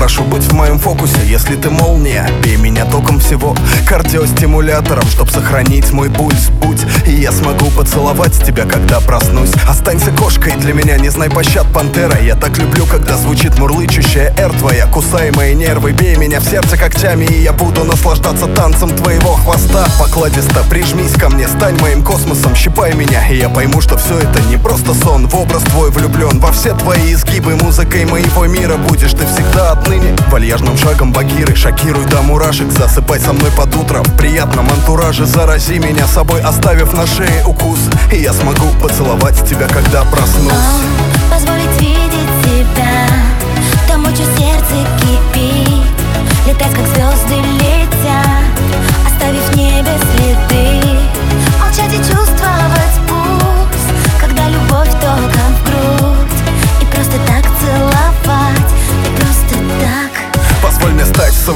прошу, будь в моем фокусе Если ты молния, бей меня током всего Кардиостимулятором, чтоб сохранить мой пульс. Будь, и я смогу поцеловать тебя, когда проснусь. Останься кошкой для меня, не знай пощад, пантера. Я так люблю, когда звучит мурлычущая эр твоя. Кусай мои нервы, бей меня в сердце когтями И я буду наслаждаться танцем твоего хвоста. Покладисто прижмись ко мне, стань моим космосом Щипай меня, и я пойму, что все это не просто сон. В образ твой влюблен, во все твои изгибы Музыкой моего мира будешь ты всегда отныне. Вальяжным шагом багиры, шокируй до мурашек. Засыпай со мной под утро в приятном антураже. Зарази меня собой, оставив на шее укус. И я смогу поцеловать тебя, когда проснусь. О, Позволить видеть тебя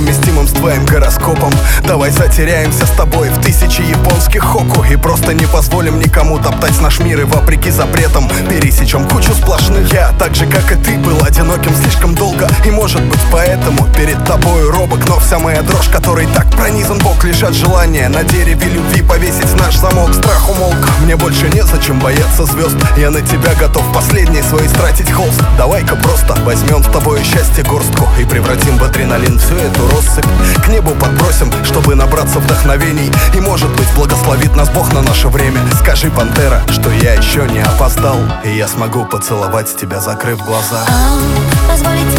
promised to с твоим гороскопом. Давай затеряемся с тобой в тысячи японских хоку. И просто не позволим никому топтать наш мир. И вопреки запретам пересечем кучу сплошных. Я, так же как и ты, был одиноким слишком долго. И может быть поэтому перед тобой робок. Но вся моя дрожь, которой так пронизан бок Лишь от желания на дереве любви повесить наш замок. Страх умолк, мне больше незачем бояться звезд. Я на тебя готов последний свой стратить холст Давай-ка просто возьмем с тобой счастье горстку И превратим в адреналин всю эту россыпь К небу подбросим, чтобы набраться вдохновений. И может быть благословит нас Бог на наше время. Скажи, пантера, что я еще не опоздал И я смогу поцеловать тебя, закрыв глаза. О, Позволить